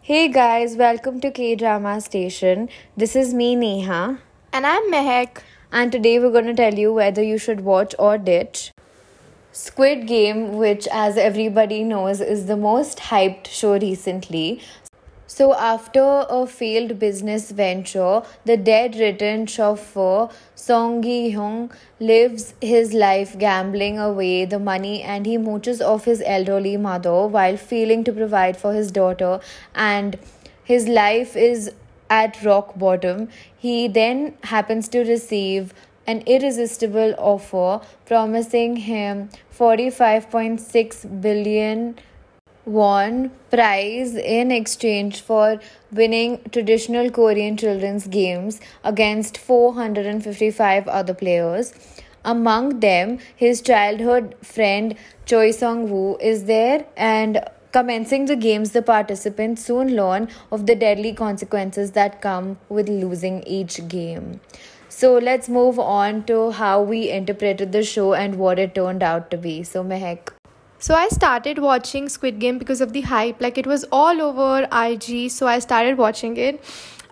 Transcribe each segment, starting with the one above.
Hey guys, welcome to K Drama Station. This is me, Neha, And I'm Mehek. and today we're going to tell you whether you should watch or ditch Squid Game, which, as everybody knows, is the most hyped show recently. So, after a failed business venture, the dead written chauffeur uh, Song Gi Hyung lives his life gambling away the money and he mooches off his elderly mother while failing to provide for his daughter, and his life is at rock bottom. He then happens to receive an irresistible offer promising him 45.6 billion won prize in exchange for winning traditional Korean children's games against 455 other players. Among them, his childhood friend Choi Song Woo is there and commencing the games the participants soon learn of the deadly consequences that come with losing each game. So let's move on to how we interpreted the show and what it turned out to be. So Mehek So I started watching Squid Game because of the hype. Like it was all over IG, so I started watching it.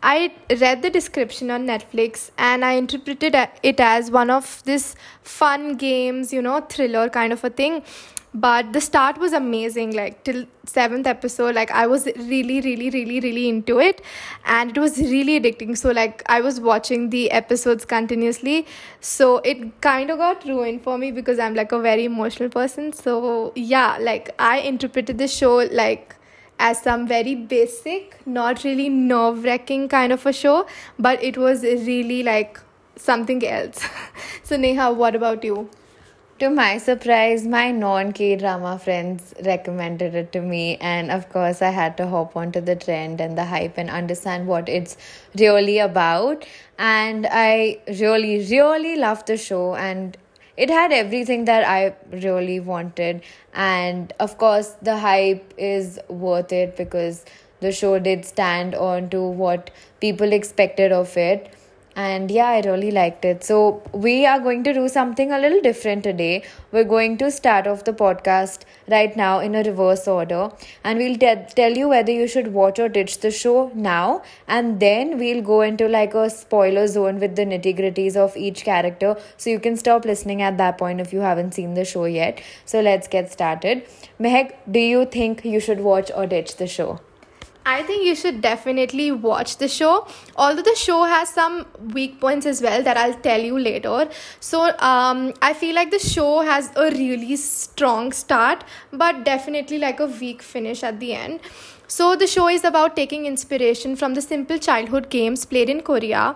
I read the description on Netflix and I interpreted it as one of this fun games, you know, thriller kind of a thing. But the start was amazing, like till seventh episode, like I was really, really, really, really into it, and it was really addicting. So like I was watching the episodes continuously, so it kind of got ruined for me because I'm like a very emotional person. So yeah, like I interpreted the show like as some very basic, not really nerve wracking kind of a show, but it was really like something else. so, Neha, what about you? To my surprise, my non K drama friends recommended it to me, and of course, I had to hop onto the trend and the hype and understand what it's really about. And I really, really loved the show, and it had everything that I really wanted. And of course, the hype is worth it because the show did stand on to what people expected of it and yeah i really liked it. So we are going to do something a little different today. We're going to start off the podcast right now in a reverse order. And we'll te- tell you whether you should watch or ditch the show now. And then we'll go into like a spoiler zone with the nitty gritties of each character. So you can stop listening at that point if you haven't seen the show yet. So let's get started. Mehek do you think you should watch or ditch the show I think you should definitely watch the show. Although the show has some weak points as well that I'll tell you later. So um, I feel like the show has a really strong start, but definitely like a weak finish at the end. So the show is about taking inspiration from the simple childhood games played in Korea.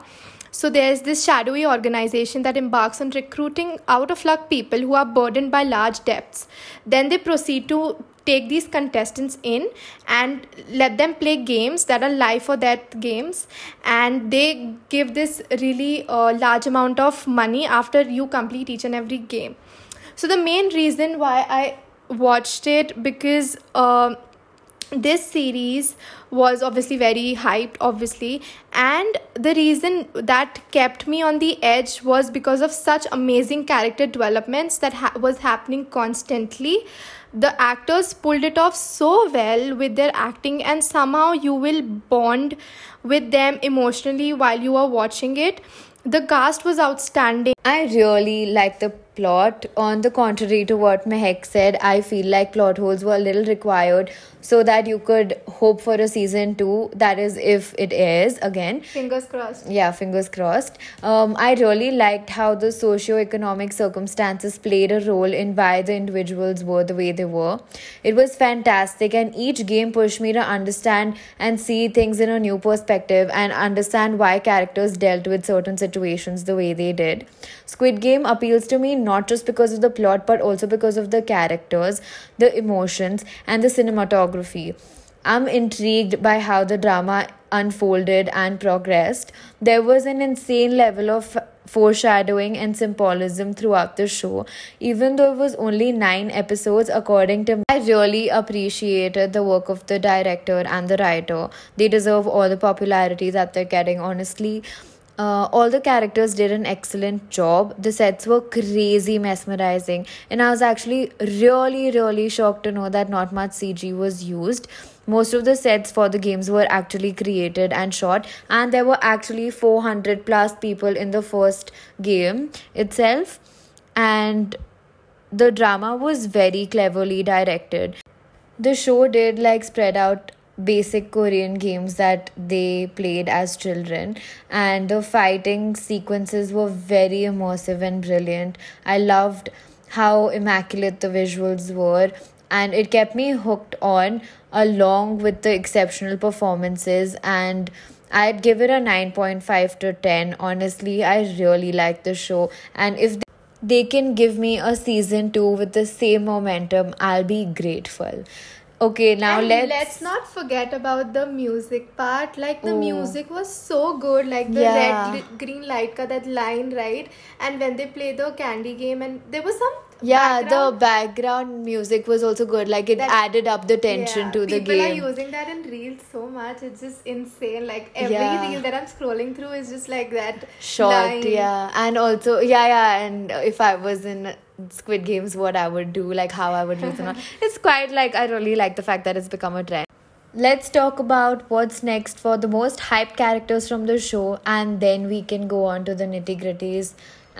So there's this shadowy organization that embarks on recruiting out of luck people who are burdened by large debts. Then they proceed to take these contestants in and let them play games that are life or death games. And they give this really uh, large amount of money after you complete each and every game. So the main reason why i watched it because uh, this series was obviously very hyped obviously. And the reason that kept me on the edge was because of such amazing character developments that ha- was happening constantly. The actors pulled it off so well with their acting and somehow you will bond with them emotionally while you are watching it. The cast was outstanding. I really like the plot. On the contrary to what Mehek said, I feel like plot holes were a little required so that you could hope for a season two. That is, if it is again. fingers crossed Yeah, fingers crossed. Um, I really liked how the socio-economic circumstances played a role in why the individuals were the way they were. It was fantastic, and each game pushed me to understand and see things in a new perspective and understand why characters dealt with certain situations the way they did. Squid Game appeals to me not just because of the plot, but also because of the characters, the emotions, and the cinematography. I'm intrigued by how the drama unfolded and progressed. There was an insane level of foreshadowing and symbolism throughout the show, even though it was only nine episodes, according to me. I really appreciated the work of the director and the writer. They deserve all the popularity that they're getting, honestly. Uh, all the characters did an excellent job. The sets were crazy mesmerizing, and I was actually really, really shocked to know that not much CG was used. Most of the sets for the games were actually created and shot, and there were actually 400 plus people in the first game itself. And the drama was very cleverly directed. The show did like spread out basic Korean games that they played as children, and the fighting sequences were very immersive and brilliant. I loved how immaculate the visuals were, and it kept me hooked on along with the exceptional performances. And I'd give it a 9.5 to 10. Honestly, I really like the show, and if they can give me a season 2 with the same momentum, I'll be grateful. Okay, now and let's let's not forget about the music part. Like the Oh. music was so good. Like the Yeah. red green light ka that line right. And when they play the candy game and there was some Yeah, background- the background music was also good. Like it That- added up the tension Yeah, to the game. people are using that in reels so much. It's just insane. Like every Yeah. reel that I'm scrolling through is just like that Short, line. yeah, and also yeah, yeah. And if I was in Squid Games, what I would do, like how I would and all. It's quite like I really like the fact that it's become a trend. Let's talk about what's next for the most hyped characters from the show, and then we can go on to the nitty gritties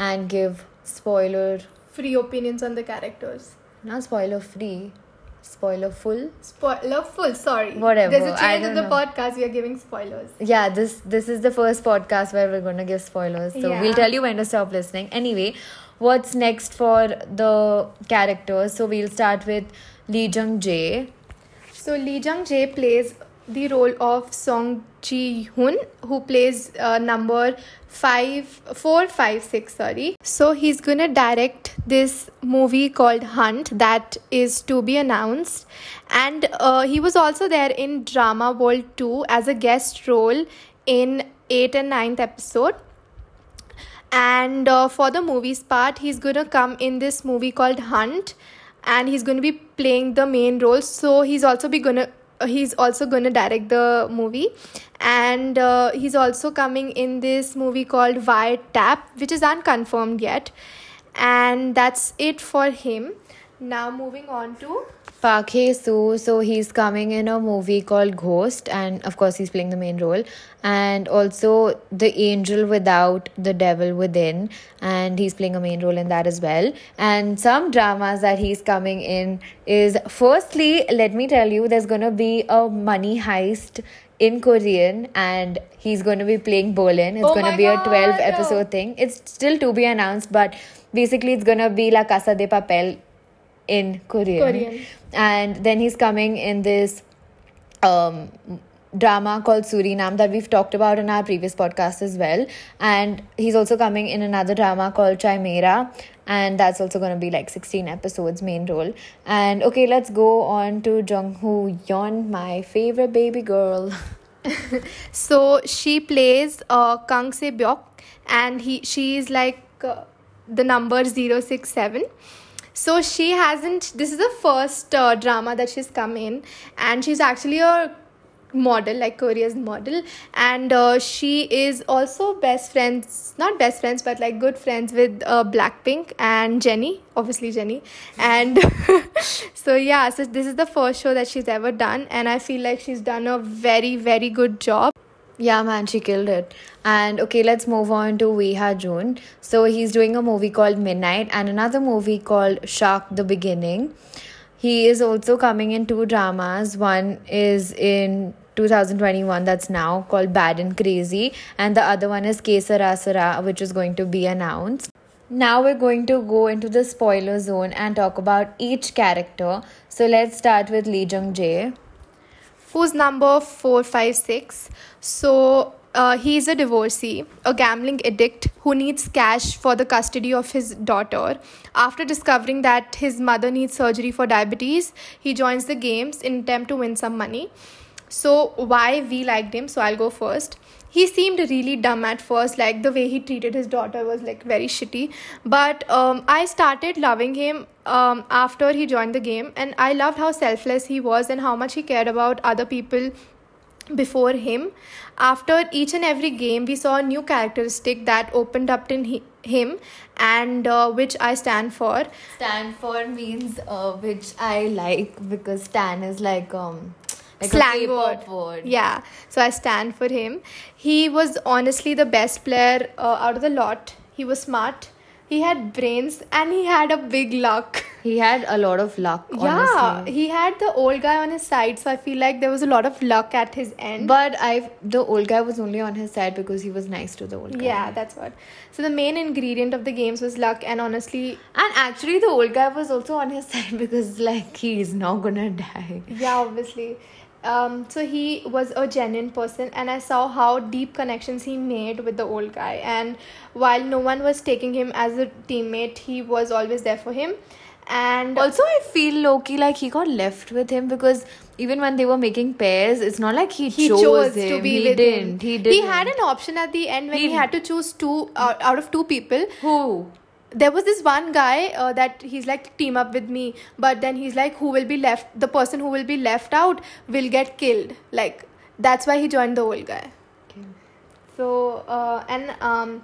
and give spoiler, Free opinions on the characters. not spoiler free, spoiler full. Spoiler full. Sorry. Whatever, There's a change in the know. podcast. We are giving spoilers. yeah this this is the first podcast where we're going to give spoilers so Yeah. we'll tell you when to stop listening anyway what's next for the characters so we'll start with lee jung jae So Lee Jung Jae plays the role of Song Ji Hoon, who plays uh, number five, four, five, six. Sorry. So he's gonna direct this movie called Hunt that is to be announced, and uh, he was also there in Drama World Two as a guest role in eighth and ninth episode and uh, for the movies part he's gonna come in this movie called hunt and he's gonna be playing the main role so he's also be gonna he's also gonna direct the movie. And uh, he's also coming in this movie called Wire Tap which is unconfirmed yet. And that's it for him. Now moving on to Park Hae Soo, so he's coming in a movie called Ghost, and of course he's playing the main role, and also The Angel Without, The Devil Within, and he's playing a main role in that as well. And some dramas that he's coming in is firstly, let me tell you, there's gonna be a money heist in Korean, and he's gonna be playing Berlin. It's Oh gonna my be a 12 episode thing. It's still to be announced, but basically it's gonna be La Casa de Papel in Korean. Korean. And then he's coming in this um, drama called Suriname that we've talked about in our previous podcast as well. And he's also coming in another drama called Chimera. And that's also going to be like 16 episodes, main role. And okay, let's go on to Jung Ho Yeon, my favorite baby girl. So she plays uh, Kang Se Byok, and he she is like uh, the number 067. So she hasn't. This is the first uh, drama that she's come in, and she's actually a model, like Korea's model, and uh, she is also best friends, not best friends, but like good friends with uh, Blackpink and Jennie, obviously Jennie, and so yeah. So this is the first show that she's ever done, and I feel like she's done a very very good job. Yeah, man, she killed it. And okay, let's move on to Wee Ha Jun. So he's doing a movie called Midnight and another movie called Shark the Beginning. He is also coming in two dramas. One is in 2021, that's now called Bad and Crazy, and the other one is Kesara Sara, which is going to be announced. Now we're going to go into the spoiler zone and talk about each character. So let's start with Lee Jung Jae. Who's number 456. So uh, he's a divorcee, a gambling addict who needs cash for the custody of his daughter. After discovering that his mother needs surgery for diabetes, he joins the games in attempt to win some money. So why we liked him? So I'll go first. He seemed really dumb at first, like the way he treated his daughter was like very shitty. But um, I started loving him um, after he joined the game, and I loved how selfless he was and how much he cared about other people before him. After each and every game, we saw a new characteristic that opened up in hi- him, and uh, which I stand for. Stand for means uh, which I like because stan is like um like Slang word. word. Yeah, so I stand for him. He was honestly the best player uh, out of the lot. He was smart. He had brains and he had a big luck. He had a lot of luck. Yeah, he had the old guy on his side, so I feel like there was a lot of luck at his end. But I, the old guy was only on his side because he was nice to the old guy. yeah, that's what. So the main ingredient of the games was luck, and honestly, And actually, the old guy was also on his side because, like, he's not gonna die. yeah, obviously. Um, so he was a genuine person, and I saw how deep connections he made with the old guy. And while no one was taking him as a teammate, he was always there for him. And Also, I feel Loki like he got left with him because even when they were making pairs, it's not like he, he chose, chose, him. to be he with didn't. him. He didn't. he had an option at the end when he, He- had to choose two uh, out of two people. who? There was this one guy uh, that he's like team up with me, but then he's like, who will be left? The person who will be left out will get killed. Like that's why he joined the old guy. So uh, and um,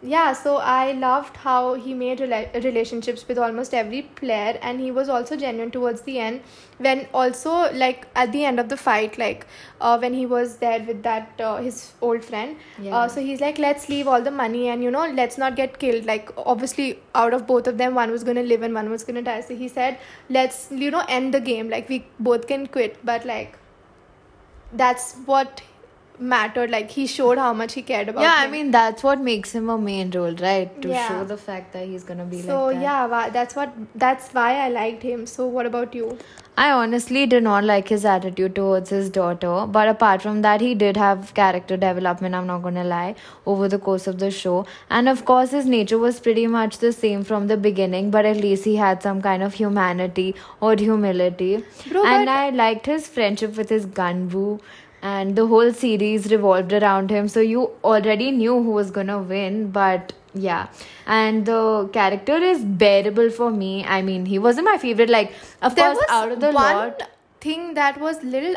yeah, so I loved how he made rela- relationships with almost every player, and he was also genuine towards the end. When also like at the end of the fight, like uh, when he was there with that uh, his old friend, Yeah. uh, so he's like, let's leave all the money and you know let's not get killed. Like obviously out of both of them, one was gonna live and one was gonna die. So he said, let's you know end the game. Like we both can quit, but like that's what mattered. Like he showed how much he cared about. Yeah, I mean that's what makes him a main role, right? To Yeah. show the fact that he's gonna be so like that. yeah that's what that's why i liked him so what about you I honestly did not like his attitude towards his daughter, but apart from that, he did have character development, I'm not gonna lie, over the course of the show. And of course, his nature was pretty much the same from the beginning, but at least he had some kind of humanity or humility. Bro, and I liked his friendship with his gganbu. And the whole series revolved around him, so you already knew who was gonna win, but yeah. And the character is bearable for me. I mean he wasn't my favorite. Like of there course was out of the one lot. thing that was little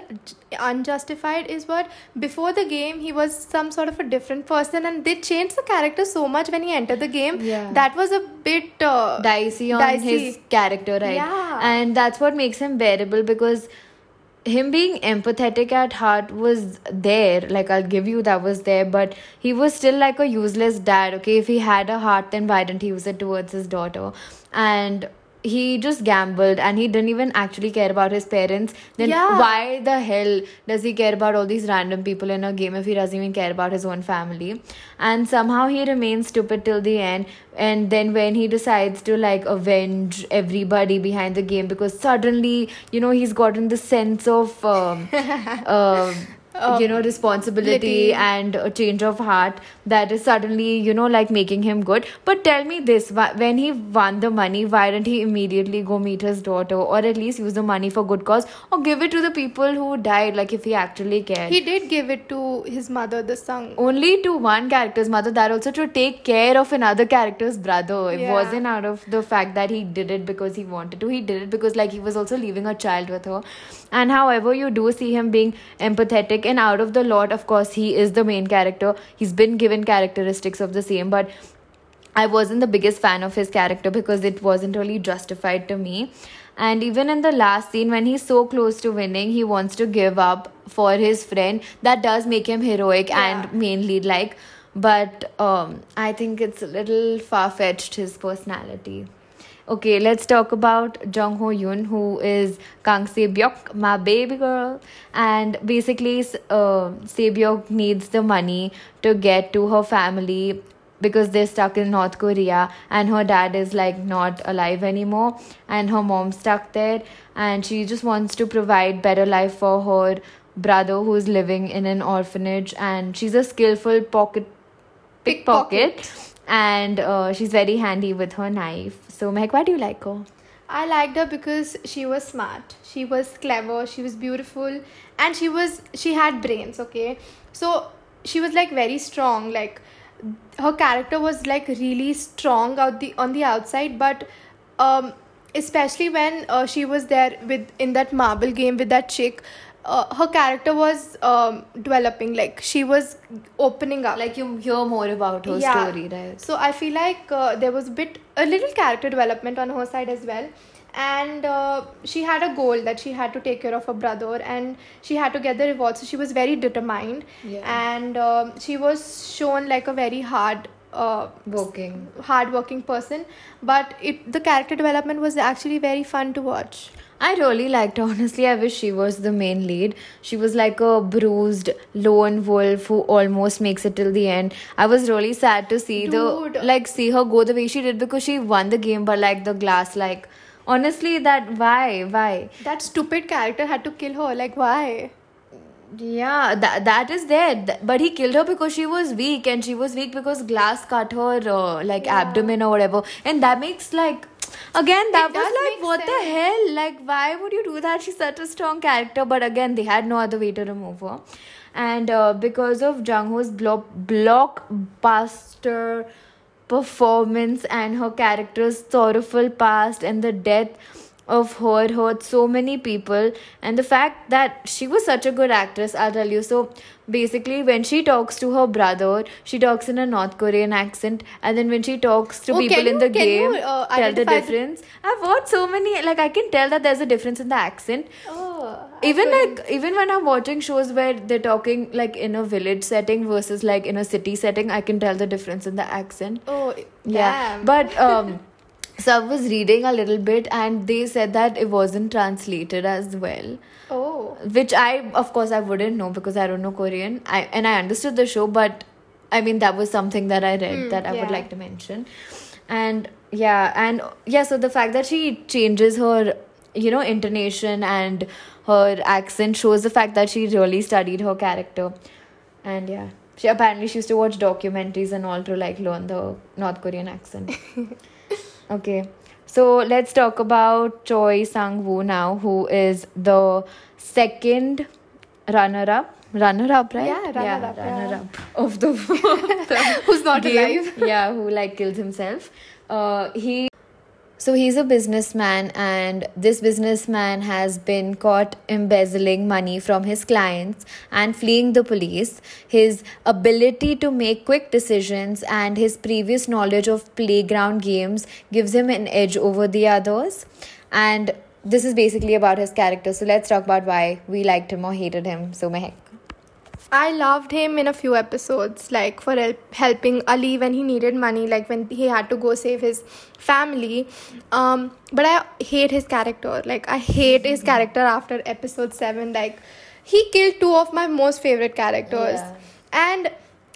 unjustified is what before the game he was some sort of a different person and they changed the character so much when he entered the game. Yeah. that was a bit uh, dicey on dicey. his character right? Yeah. and that's what makes him bearable because him being empathetic at heart was there like i'll give you that was there but he was still like a useless dad okay? If he had a heart then why didn't he use it towards his daughter? And he just gambled and he didn't even actually care about his parents then Yeah. why the hell does he care about all these random people in a game if he doesn't even care about his own family and somehow he remains stupid till the end and then when he decides to like avenge everybody behind the game because suddenly you know he's gotten the sense of um, uh, Um, you know responsibility and a change of heart that is suddenly you know like making him good. But tell me this when he won the money why didn't he immediately go meet his daughter or at least use the money for good cause or give it to the people who died like if he actually cared? He did give it to his mother the song only to one character's mother that also to take care of another character's brother. It Yeah. wasn't out of the fact that he did it because he wanted to. He did it because like he was also leaving a child with her and however you do see him being empathetic and out of the lot of course he is the main character he's been given characteristics of the same but I wasn't the biggest fan of his character because it wasn't really justified to me. And even in the last scene, when he's so close to winning, he wants to give up for his friend. That does make him heroic Yeah. and mainly like. But um, I think it's a little far fetched, his personality. Okay, let's talk about Jung Ho Yoon, who is Kang Se-byuk, my baby girl. And basically, uh, Se-byuk needs the money to get to her family because they're stuck in North Korea and her dad is like not alive anymore. And her mom's stuck there. And she just wants to provide better life for her brother who's living in an orphanage. And she's a skillful pocket pickpocket. And uh, she's very handy with her knife. So Meg, why do you like her? I liked her because she was smart, she was clever, she was beautiful, and she was she had brains. Okay, so she was like very strong. Like her character was like really strong out the on the outside, but um, especially when uh, she was there with in that marble game with that chick. Uh, her character was um, developing. Like she was opening up. Like you hear more about her Yeah. story, right? So I feel like uh, there was a bit, a little character development on her side as well. And uh, she had a goal that she had to take care of her brother and she had to get the reward. So she was very determined. Yeah. And um, she was shown like a very hard, uh, Working. hard-working person. But it the character development was actually very fun to watch. I really liked her. Honestly, I wish she was the main lead. She was like a bruised lone wolf who almost makes it till the end. I was really sad to see Dude. the like see her go the way she did because she won the game, but like the glass, like honestly, that why why That stupid character had to kill her. Like why? Yeah that that is there. But he killed her because she was weak and she was weak because glass cut her uh, like Yeah. abdomen or whatever. And that makes like again that It was like what the hell? Like why would you do that? She's such a strong character but again they had no other way to remove her. And uh, because of Jung Ho's block blockbuster performance and her character's sorrowful past and the death of her hurt so many people. And the fact that she was such a good actress i'll tell you. So basically when she talks to her brother she talks in a north korean accent. And then when she talks to Oh, people in you- the can you, game uh, tell the identify the- difference. I've watched so many like i can tell that there's a difference in the accent. Oh, even couldn't. like even when i'm watching shows where they're talking like in a village setting versus like in a city setting i can tell the difference in the accent. Oh, yeah. damn. but um so i was reading a little bit and they said that it wasn't translated as well. Oh, which i of course i wouldn't know because i don't know korean. I and i understood the show but i mean that was something that i read Hmm, that i would like to mention. And yeah and yeah so the fact that she changes her you know intonation and her accent shows the fact that she really studied her character. And yeah. She apparently she used to watch documentaries and all to like learn the north korean accent Okay, so let's talk about Choi Sang Woo now, who is the second runner up. Runner up, right? Yeah, runner-up, yeah. up of the, Who's not game. alive. yeah, who like kills himself. Uh, he so he's a businessman, and this businessman has been caught embezzling money from his clients and fleeing the police. His ability to make quick decisions and his previous knowledge of playground games gives him an edge over the others. And this is basically about his character. So let's talk about why we liked him or hated him. So Mehek. I loved him in a few episodes, like for help, helping Ali when he needed money, like when he had to go save his family. Um, but I hate his character. Like I hate his character after episode seven. Like he killed two of my most favorite characters, Yeah. and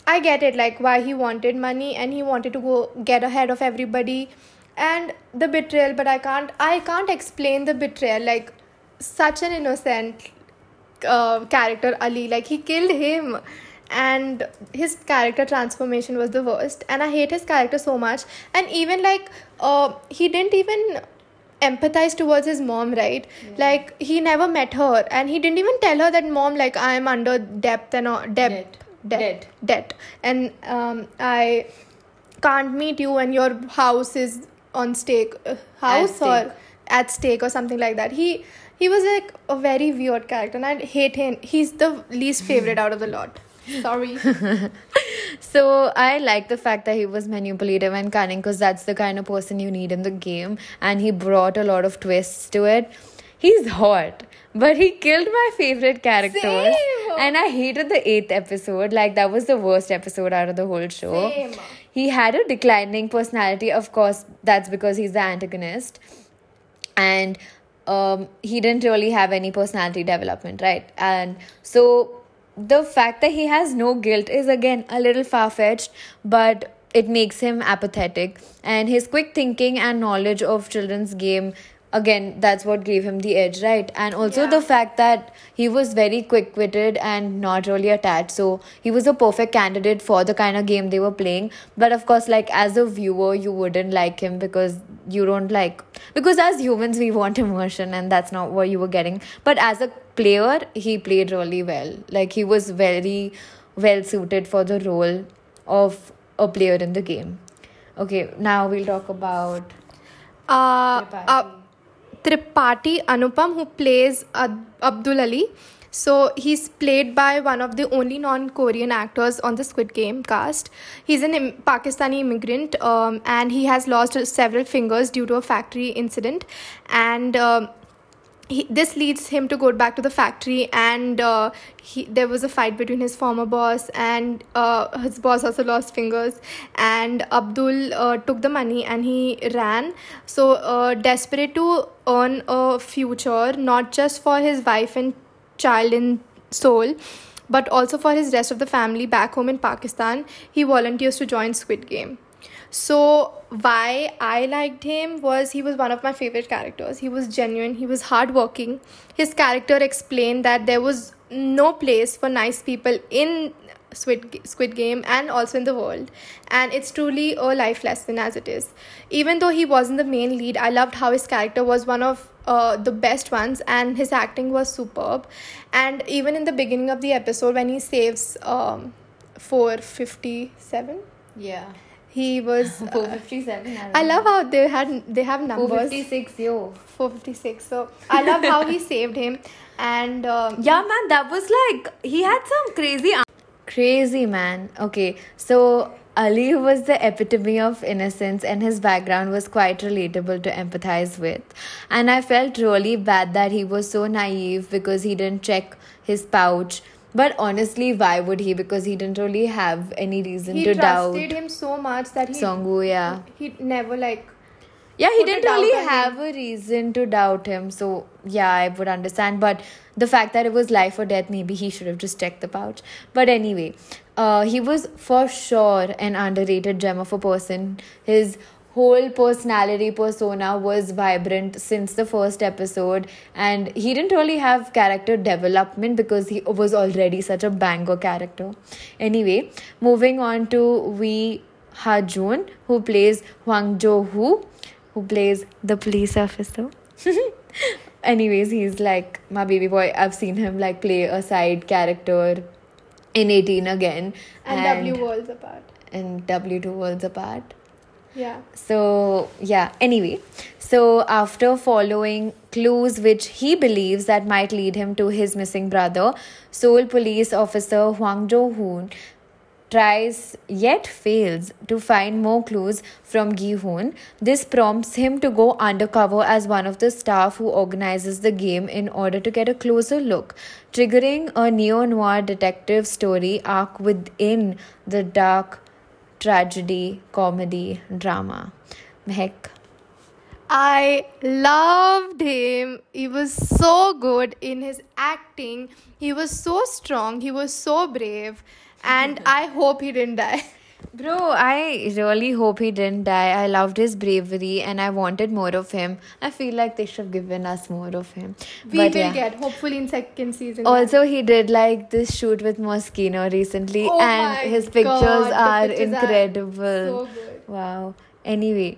I get it, like why he wanted money and he wanted to go get ahead of everybody, and the betrayal. But I can't, I can't explain the betrayal. Like such an innocent uh, character Ali. Like he killed him, and his character transformation was the worst. And I hate his character so much. And even like uh, he didn't even empathize towards his mom right like he never met her and he didn't even tell her that mom like i am under debt and all debt Debt. debt Debt. and um, i can't meet you and your house is on stake uh, house stake. or at stake or something like that he he was like a very weird character and i hate him he's the least favorite out of the lot sorry So I like the fact that he was manipulative and cunning because that's the kind of person you need in the game, and he brought a lot of twists to it. He's hot, but he killed my favorite characters, Same. and I hated the eighth episode. Like that was the worst episode out of the whole show. Same. He had a declining personality. Of course, that's because he's the antagonist, and um, he didn't really have any personality development, right? And so the fact that he has no guilt is again a little far fetched, but it makes him apathetic. And his quick thinking and knowledge of children's game, again, that's what gave him the edge, right? And also Yeah. the fact that he was very quick witted and not really attached. So he was a perfect candidate for the kind of game they were playing. But of course, like as a viewer, you wouldn't like him because you don't like because as humans we want immersion and that's not what you were getting. But as a player, he played really well. Like he was very well suited for the role of a player in the game. Okay, now we'll talk about uh, uh, Tripathi Anupam, who plays Ad- Abdul Ali. So he's played by one of the only non-Korean actors on the Squid Game cast. He's an Im- Pakistani immigrant, um, and he has lost several fingers due to a factory incident, and. Um, he, this leads him to go back to the factory and uh, he, there was a fight between his former boss and uh, his boss also lost fingers and abdul uh, took the money and he ran. So uh, desperate to earn a future not just for his wife and child in seoul but also for his rest of the family back home in pakistan he volunteers to join squid game so why I liked him was he was one of my favorite characters. He was genuine, he was hardworking. His character explained that there was no place for nice people in Squid, Squid Game and also in the world. And it's truly a life lesson as it is. Even though he wasn't the main lead, I loved how his character was one of uh, the best ones and his acting was superb. And even in the beginning of the episode, when he saves um, 457. Yeah. He was uh, 457. I love how they had they have numbers. 456, yo. 456. So I love how he saved him, and um, Yeah, man, that was like he had some crazy. Crazy man. Okay, so Ali was the epitome of innocence, and his background was quite relatable to empathize with. And I felt really bad that he was so naive because he didn't check his pouch. But honestly, why would he? Because he didn't really have any reason he to doubt He trusted him so much that he Songu. Yeah. he never like Yeah, he didn't really have a reason to doubt him. So, yeah, I would understand. But the fact that it was life or death, maybe he should have just checked the pouch. But anyway, uh, he was for sure an underrated gem of a person. His whole personality persona was vibrant since the first episode and he didn't really have character development because he was already such a banger character. Anyway moving on to Wee Ha Jun who plays Hwang Jo Hoo who plays the police officer. Anyways he's like my baby boy. I've seen him like play a side character in 18 again. And, W worlds apart. and w2 worlds apart Yeah. so yeah anyway so after following clues which he believes that might lead him to his missing brother seoul police officer hwang jo-hoon tries yet fails to find more clues from gi-hoon this prompts him to go undercover as one of the staff who organizes the game in order to get a closer look triggering a neo-noir detective story arc within the dark tragedy, comedy, drama. Mehek. I loved him. He was so good in his acting. He was so strong. He was so brave. And I hope he didn't die. Bro, I really hope he didn't die. I loved his bravery and I wanted more of him. I feel like they should have given us more of him. We But will yeah. get, hopefully, in second season. Also, he did like this shoot with Moschino recently, Oh and his pictures God, are pictures are incredible. so good. Wow. Anyway,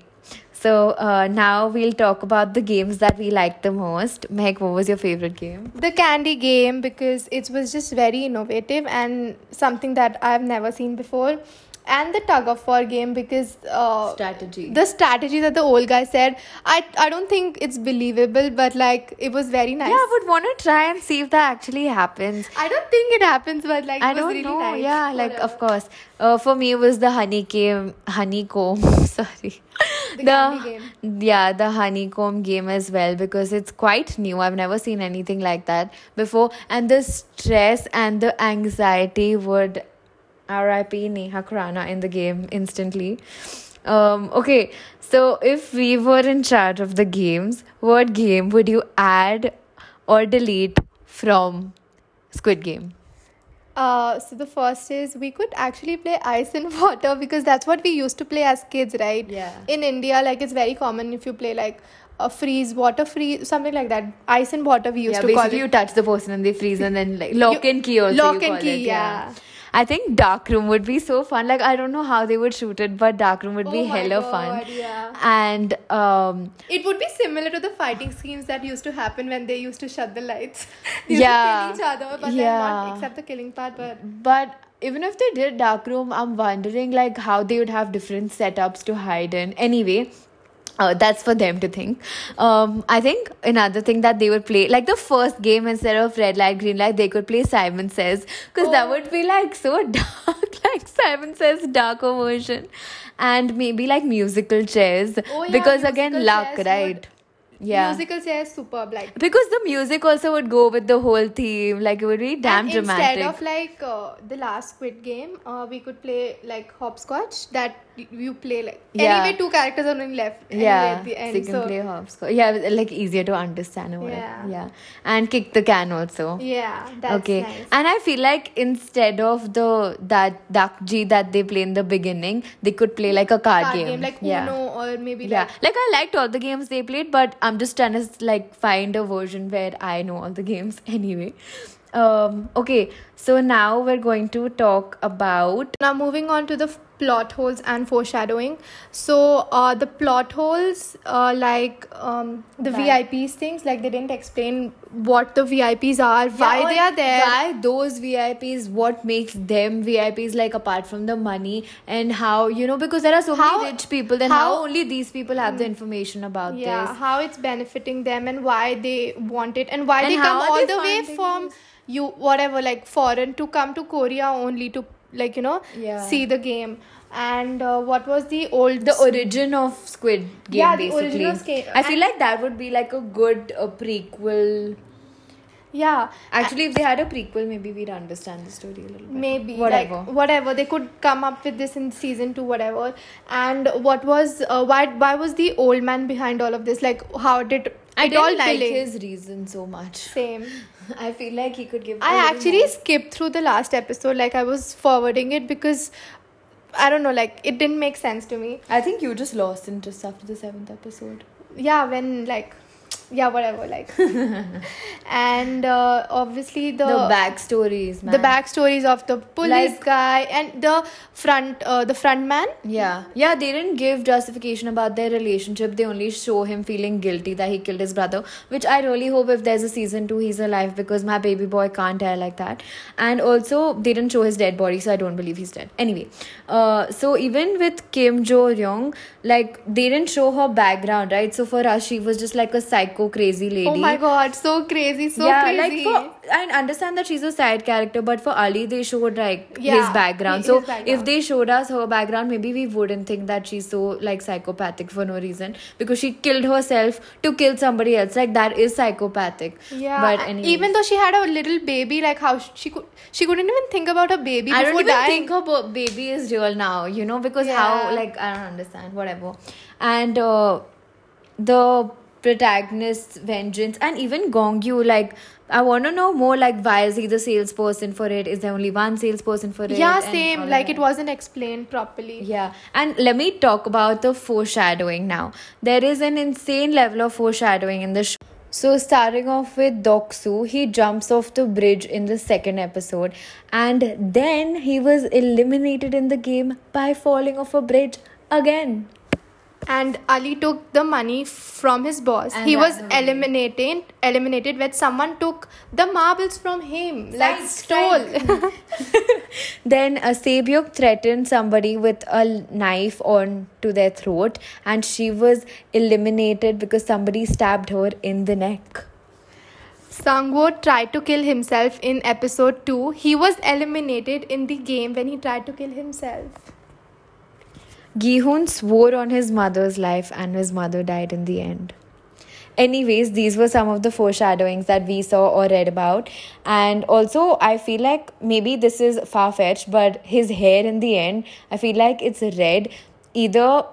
so uh, now we'll talk about the games that we liked the most. Mehek, what was your favorite game? the candy game because it was just very innovative and something that I've never seen before. And the tug of war game because uh, Strategy. the strategy that the old guy said, I I don't think it's believable, but like it was very nice. Yeah, I would want to try and see if that actually happens. I don't think it happens, but like I was don't really know. nice. Yeah, like of course. Uh, for me, it was the honeycomb. Honeycomb. Sorry. The candy Yeah, the honeycomb game as well because it's quite new. I've never seen anything like that before, and the stress and the anxiety would R.I.P. Neha Krana in the game instantly. Um, okay, so if we were in charge of the games, what game would you add or delete from Squid Game? Uh, so the first is we could actually play ice and water because that's what we used to play as kids, right? Yeah. In India, like it's very common if you play like a freeze, water freeze, something like that. Ice and water we used yeah, to call basically it. you touch the person and they freeze and then like lock You- and key also. lock and key, it, yeah. I think dark room would be so fun. Like I don't know how they would shoot it, but dark room would be Oh my hella God, fun. yeah. And um It would be similar to the fighting scenes that used to happen when they used to shut the lights. They used Yeah. to kill each other, but then Yeah. not except the killing part. But but even if they did dark room, I'm wondering like how they would have different setups to hide in. Anyway, uh, that's for them to think. Um, I think another thing that they would play, like the first game instead of red light, green light, they could play Simon Says, because that Oh. would be like so dark, like Simon Says darker version, and maybe like musical chairs, Oh, yeah, because again luck, right? would- Yeah. Musical chairs superb, like because the music also would go with the whole theme, like it would be damn and dramatic. Instead of like uh, the last Squid Game, uh, we could play like hopscotch. That you play like Yeah. anyway, two characters are only left. Anyway, yeah, at the so you can play hopscotch. Yeah, like easier to understand or whatever. Yeah. Yeah, and kick the can also. yeah, that's okay, nice. and I feel like instead of the that Dakji that they play in the beginning, they could play like a card, Card game. game like yeah. Uno or maybe yeah, like like I liked all the games they played, but I'm just trying to like find a version where I know all the games anyway. Um, okay, so now we're going to talk about Now, moving on to the plot holes and foreshadowing. So, uh, the plot holes, uh, like um, the Right. VIPs things, like they didn't explain what the VIPs are, why they are there. Why those VIPs? What makes them VIPs? Like apart from the money and how you know because there are so How- many rich people. Then how, how- only these people have the information about yeah, this? how it's benefiting them and why they want it and why And they come all they the way from you whatever like foreign to come to Korea only to like you know Yeah. see the game. And uh, what was the old The origin of Squid Game, Yeah, the basically. origin of Squid- I feel like that would be like a good uh, prequel. yeah Actually, if they had a prequel, maybe we'd understand the story a little bit. maybe whatever. like whatever they could come up with this in season 2 whatever and what was uh, why why was the old man behind all of this like how did I didn't like his reason so much. same I feel like he could give. I actually more. skipped through the last episode like i was forwarding it because i don't know like it didn't make sense to me I think you just lost interest after the seventh episode. yeah when like yeah whatever like and uh, obviously the the backstories, man. the backstories of the police Like- guy and the front uh, the front man Yeah, yeah. They didn't give justification about their relationship. They only show him feeling guilty that he killed his brother. Which I really hope if there's a season two, he's alive because my baby boy can't die like that. And also, they didn't show his dead body, so I don't believe he's dead. Anyway, uh, so even with Kim Jo Young, like they didn't show her background, right? So for us, she was just like a psycho crazy lady. Oh my god, so crazy, so yeah, crazy. like for I understand that she's a side character, but for Ali they showed like Yeah, his background. his so background. if they showed us her background, maybe we wouldn't think that she's so like psychopathic for no reason because she killed herself to kill somebody else. Like that is psychopathic. yeah, but anyways. even though she had a little baby, like how she could, she couldn't even think about her baby I before don't even dying. think her baby is real now, you know, because Yeah. how like I don't understand, whatever. And uh, the protagonist's vengeance and even Gong Yoo, like I want to know more. Like, why is he the salesperson for it? Is there only one salesperson for it? yeah, same. Like it wasn't explained properly. Yeah, and let me talk about the foreshadowing now. There is an insane level of foreshadowing in the show. So, starting off with Doksu, he jumps off the bridge in the second episode, and then he was eliminated in the game by falling off a bridge again. And Ali took the money from his boss. And he was eliminated. Eliminated when someone took the marbles from him, like stole. Then uh, a Sabyuk threatened somebody with a knife on to their throat, and she was eliminated because somebody stabbed her in the neck. Sangwoo tried to kill himself in episode 2. He was eliminated in the game when he tried to kill himself. Gihoon swore on his mother's life, and his mother died in the end. Anyways, these were some of the foreshadowings that we saw or read about. And also, I feel like maybe this is far fetched, but his hair in the end, I feel like it's red. Either,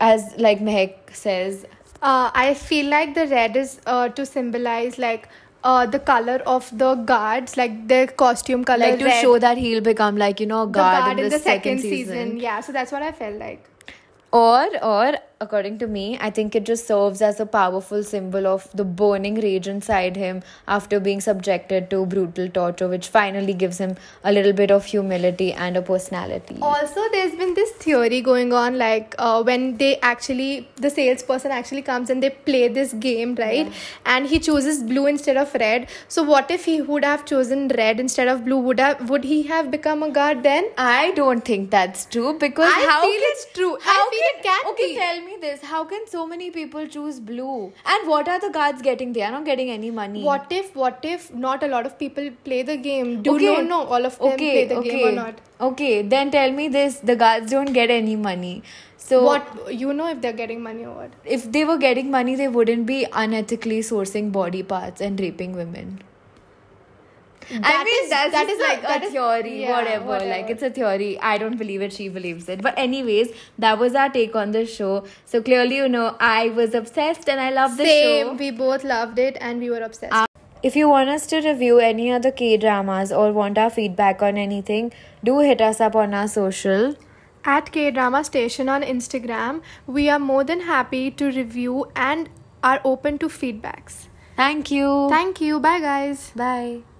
as like Mehek says, Uh, I feel like the red is uh, to symbolize like uh, the color of the guards, like their costume color. like to red. show that he'll become like, you know, a the guard, in the, second, season. Yeah, so that's what I felt like. Or, or according to me, I think it just serves as a powerful symbol of the burning rage inside him after being subjected to brutal torture, which finally gives him a little bit of humility and a personality. Also, there's been this theory going on like uh, when they actually, the salesperson actually comes and they play this game, right? And he chooses blue instead of red. So, what if he would have chosen red instead of blue? Would have, would he have become a guard then? I don't think that's true because I how feel can, it's true. I How feel can, it can okay, be. tell me me this: How can so many people choose blue? And what are the guards getting? They are not getting any money. What if what if not a lot of people play the game? Do Okay. you know all of them okay, play the okay. game or not? Okay, then tell me this: the guards don't get any money. So what you know if they're getting money or what? if they were getting money, they wouldn't be unethically sourcing body parts and raping women. I mean, is- that's that is like that a is- theory, yeah, whatever. whatever. Like, it's a theory. I don't believe it, she believes it. But, anyways, that was our take on the show. So, clearly, you know, I was obsessed and I loved the show. Same. We both loved it and we were obsessed. Uh, If you want us to review any other K dramas or want our feedback on anything, do hit us up on our social. At K Drama Station on Instagram, we are more than happy to review and are open to feedbacks. Thank you. Thank you. Bye, guys. Bye.